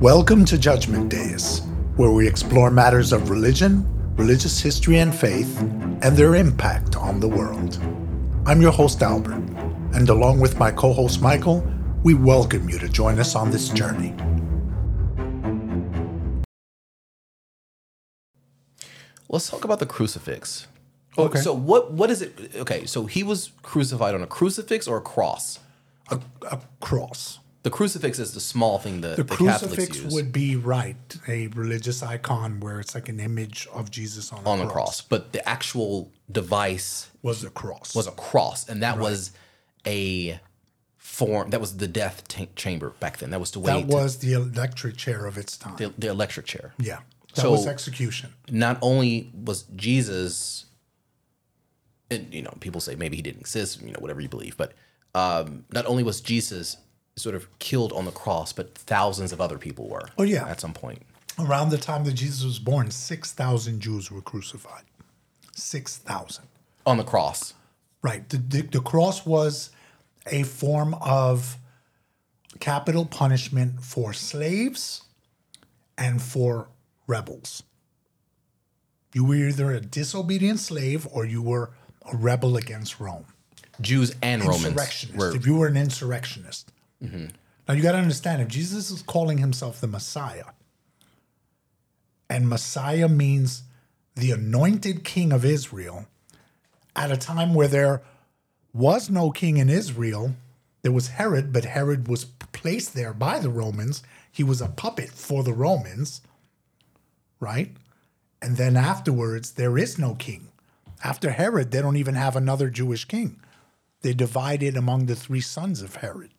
Welcome to Judgment Days, where we explore matters of religion, religious history, and faith, and their impact on the world. I'm your host, Albert, and along with my co host, Michael, we welcome you to join us on this journey. Let's talk about the crucifix. Oh, Okay. So what what is it? Okay, so he was crucified on a crucifix or a cross. A, a cross. The crucifix is the small thing that The, the, Catholics crucifix would be right, a religious icon where it's like an image of Jesus on, a on the cross. cross, but the actual device Was the cross. was a cross, and that was a form. That was the death ta- chamber back then. That was the way that to- was the electric chair of its time. the, the electric chair. yeah. That So- was execution. not only was Jesus, and you know, people say maybe he didn't exist, you know, whatever you believe, but um, not only was Jesus sort of killed on the cross, but thousands of other people were. Oh, yeah. at some point. Around the time that Jesus was born, 6,000 Jews were crucified. 6,000. on the cross. Right. The, the, the cross was a form of capital punishment for slaves and for rebels. You were either a disobedient slave or you were a rebel against Rome. Jews and Romans were If you were an insurrectionist. Mm-hmm. Now you got to understand if Jesus is calling himself the Messiah, and Messiah means the anointed king of Israel, at a time where there was no king in Israel, there was Herod, but Herod was placed there by the Romans. He was a puppet for the Romans, right? And then afterwards, there is no king. After Herod, they don't even have another Jewish king. They divided among the three sons of Herod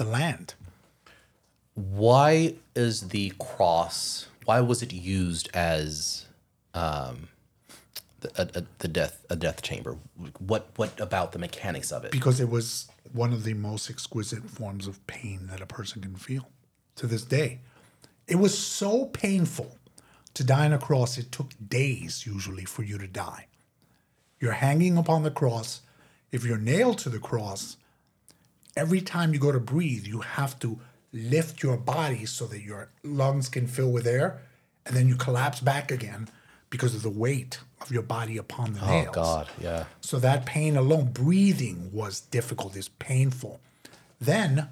the land. Why is the cross? Why was it used as um, the, a, a, the death a death chamber? What what about the mechanics of it? because it was one of the most exquisite forms of pain that a person can feel to this day. It was so painful to die on a cross, it took days usually for you to die. You're hanging upon the cross. If you're nailed to the cross, every time you go to breathe, you have to lift your body so that your lungs can fill with air, and then you collapse back again because of the weight of your body upon the Oh nails. Oh God, yeah. So that pain alone, breathing was difficult, is painful. Then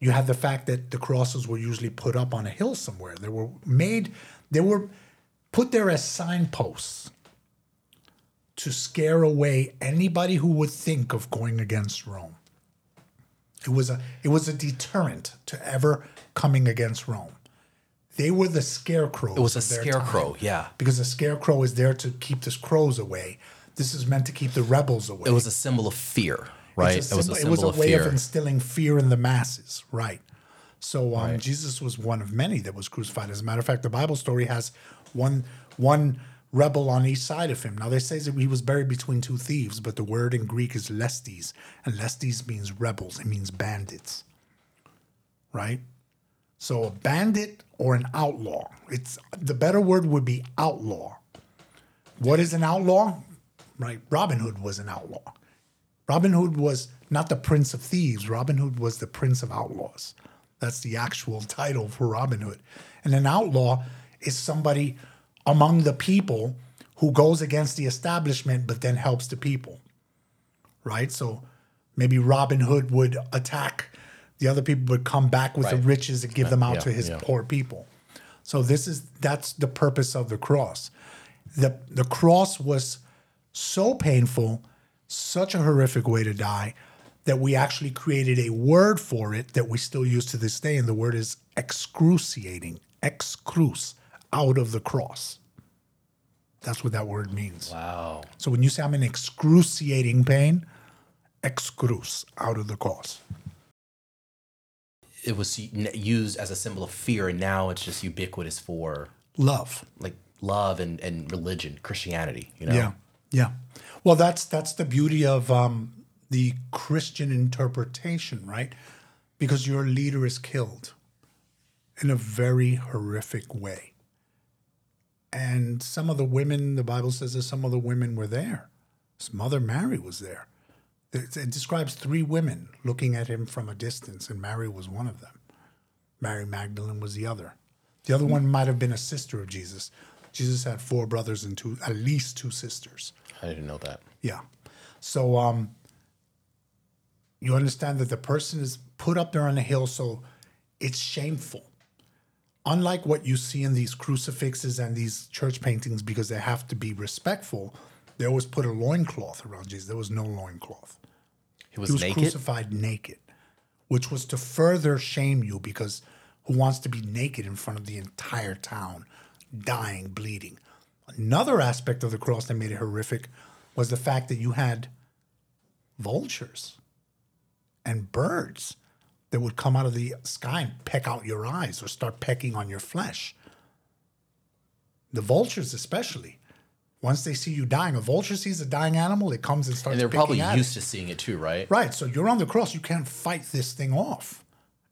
you have the fact that the crosses were usually put up on a hill somewhere. They were made, they were put there as signposts to scare away anybody who would think of going against Rome. It was a it was a deterrent to ever coming against Rome. They were the scarecrow. It was a scarecrow, time. yeah. Because the scarecrow is there to keep the crows away. This is meant to keep the rebels away. It was a symbol of fear, right? A it was a symbol- symbol it was a of way fear. of instilling fear in the masses, right? So um, Jesus was one of many that was crucified. As a matter of fact, the Bible story has one one rebel on each side of him. Now they say that he was buried between two thieves, but the word in Greek is lestes, and lestes means rebels. It means bandits, right? So a bandit or an outlaw. It's the better word would be outlaw. What is an outlaw? Right? Robin Hood was an outlaw. Robin Hood was not the prince of thieves. Robin Hood was the prince of outlaws. That's the actual title for Robin Hood. And an outlaw is somebody among the people who goes against the establishment but then helps the people. Right? So maybe Robin Hood would attack the other people would come back with the riches and give them out Yeah, to his yeah. poor people. So this is that's the purpose of the cross. The the cross was so painful, such a horrific way to die, that we actually created a word for it that we still use to this day, and the word is excruciating, excruce, out of the cross. That's what that word means. wow. So when you say I'm in excruciating pain, excruce, out of the cross. It was used as a symbol of fear, and now it's just ubiquitous for Love. like love and, and religion, Christianity. You know, Yeah, yeah. Well, that's that's the beauty of um, the Christian interpretation, right? Because your leader is killed in a very horrific way, and some of the women, the Bible says that some of the women were there. His mother Mary was there. It, it describes three women looking at him from a distance, and Mary was one of them. Mary Magdalene was the other. The other one might have been a sister of Jesus. Jesus had four brothers and two, at least two sisters. I didn't know that. Yeah. So um, you understand that the person is put up there on a hill, so it's shameful. Unlike what you see in these crucifixes and these church paintings, because they have to be respectful, they always put a loincloth around Jesus. There was no loincloth. He was, He was naked. crucified naked, which was to further shame you because who wants to be naked in front of the entire town, dying, bleeding? Another aspect of the cross that made it horrific was the fact that you had vultures and birds that would come out of the sky and peck out your eyes or start pecking on your flesh. The vultures, especially, once they see you dying, a vulture sees a dying animal, it comes and starts. and they're probably used to seeing it too, right? Right. So you're on the cross. You can't fight this thing off.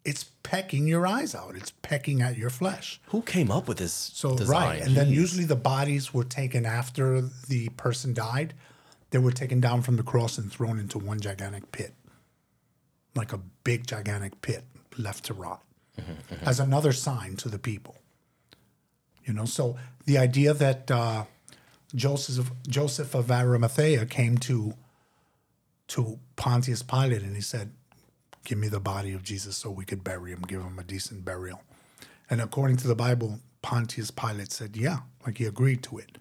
It's pecking your eyes out. It's pecking at your flesh. Who came up with this So design? right, and then usually the bodies were taken after the person died. They were taken down from the cross and thrown into one gigantic pit, like a big gigantic pit left to rot, as another sign to the people. You know, so the idea that uh, Joseph Joseph of Arimathea came to to Pontius Pilate and he said, "Give me the body of Jesus so we could bury him, give him a decent burial." And according to the Bible, Pontius Pilate said, "Yeah," like he agreed to it.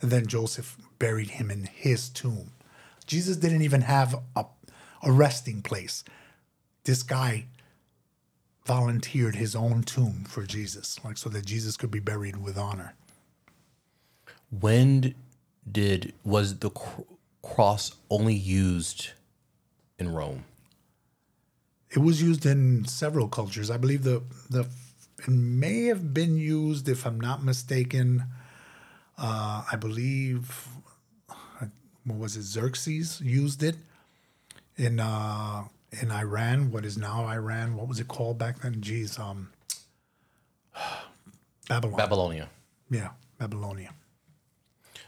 And then Joseph buried him in his tomb. Jesus didn't even have a, a resting place. This guy volunteered his own tomb for Jesus, like so that Jesus could be buried with honor. when did was the cr- cross only used in Rome? It was used in several cultures. I believe the the it may have been used, if I'm not mistaken. Uh, I believe what was it? Xerxes used it in uh, in Iran. What is now Iran? What was it called back then? Geez, um, Babylon. Babylonia. yeah, Babylonia.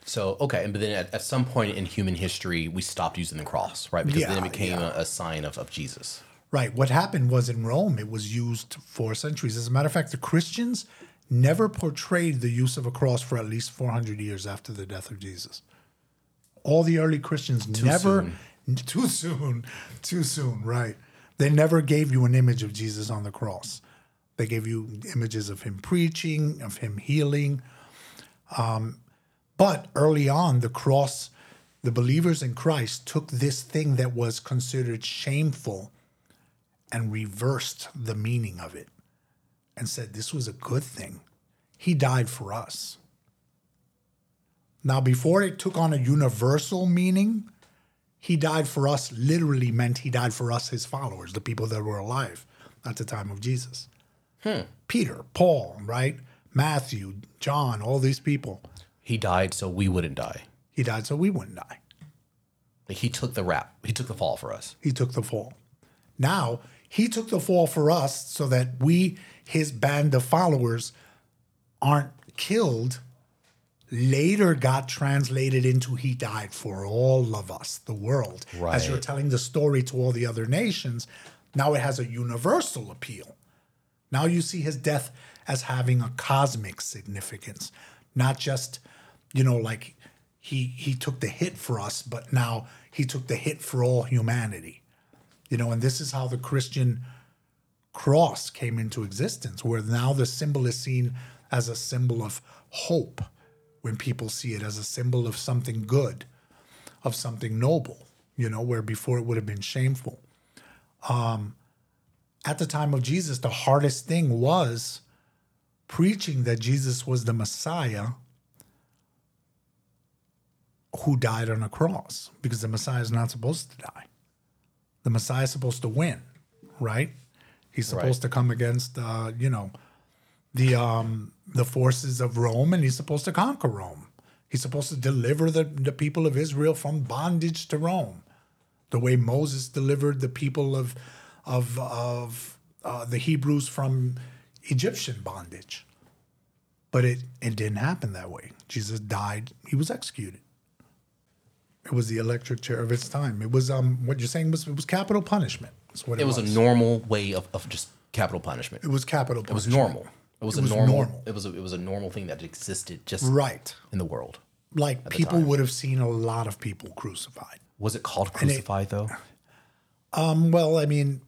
So okay, and but then at, at some point in human history, we stopped using the cross, right? Because then it became yeah. a, a sign of, of Jesus. Right. What happened was in Rome, it was used for centuries. As a matter of fact, the Christians never portrayed the use of a cross for at least 400 years after the death of Jesus. All the early Christians never, too soon, too soon, right. They never gave you an image of Jesus on the cross. They gave you images of him preaching, of him healing. Um, but early on, the cross, the believers in Christ took this thing that was considered shameful and reversed the meaning of it and said this was a good thing. He died for us. Now, before it took on a universal meaning, he died for us literally meant he died for us, his followers, the people that were alive at the time of Jesus. Hmm. Peter, Paul, right? Matthew, John, all these people. He died so we wouldn't die. He died so we wouldn't die. Like he took the rap. He took the fall for us. He took the fall. Now, he took the fall for us so that we, his band of followers, aren't killed. Later got translated into he died for all of us, the world. As you're telling the story to all the other nations, now it has a universal appeal. Now you see his death as having a cosmic significance, not just, you know, like he he took the hit for us, but now he took the hit for all humanity. You know, and this is how the Christian cross came into existence, where now the symbol is seen as a symbol of hope when people see it as a symbol of something good, of something noble, you know, where before it would have been shameful Um, at the time of Jesus, the hardest thing was preaching that Jesus was the Messiah who died on a cross because the Messiah is not supposed to die. The Messiah is supposed to win, right? He's supposed to come against, uh, you know, the um, the forces of Rome, and he's supposed to conquer Rome. He's supposed to deliver the, the people of Israel from bondage to Rome the way Moses delivered the people of of of uh, the Hebrews from Egyptian bondage. But it it didn't happen that way. Jesus died. He was executed. It was the electric chair of its time. It was um what you're saying was it was capital punishment. It, It was a normal way of, of just capital punishment. It was capital. It was normal. It was It a was normal, normal. It was a, it was a normal thing that existed just Right. in the world. Like people would have seen a lot of people crucified. Was it called crucified though? Um, well, I mean,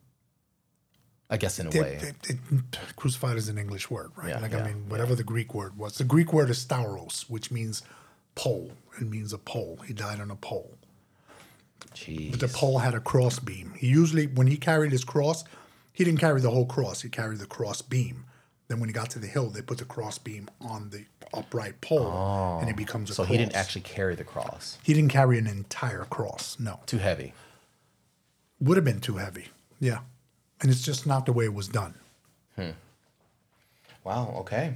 I guess in a it, way. it, it, crucified is an English word, right? Yeah, like yeah, I mean, whatever the Greek word was. The Greek word is stauros, which means pole. It means a pole. He died on a pole. Jeez. The pole had a cross beam. He usually, when he carried his cross, he didn't carry the whole cross. He carried the cross beam. Then when he got to the hill, they put the cross beam on the upright pole, and it becomes a cross. so cross. he didn't actually carry the cross. He didn't carry an entire cross. No, Too heavy. would have been too heavy. Yeah, and it's just not the way it was done. Hmm. Wow. Okay.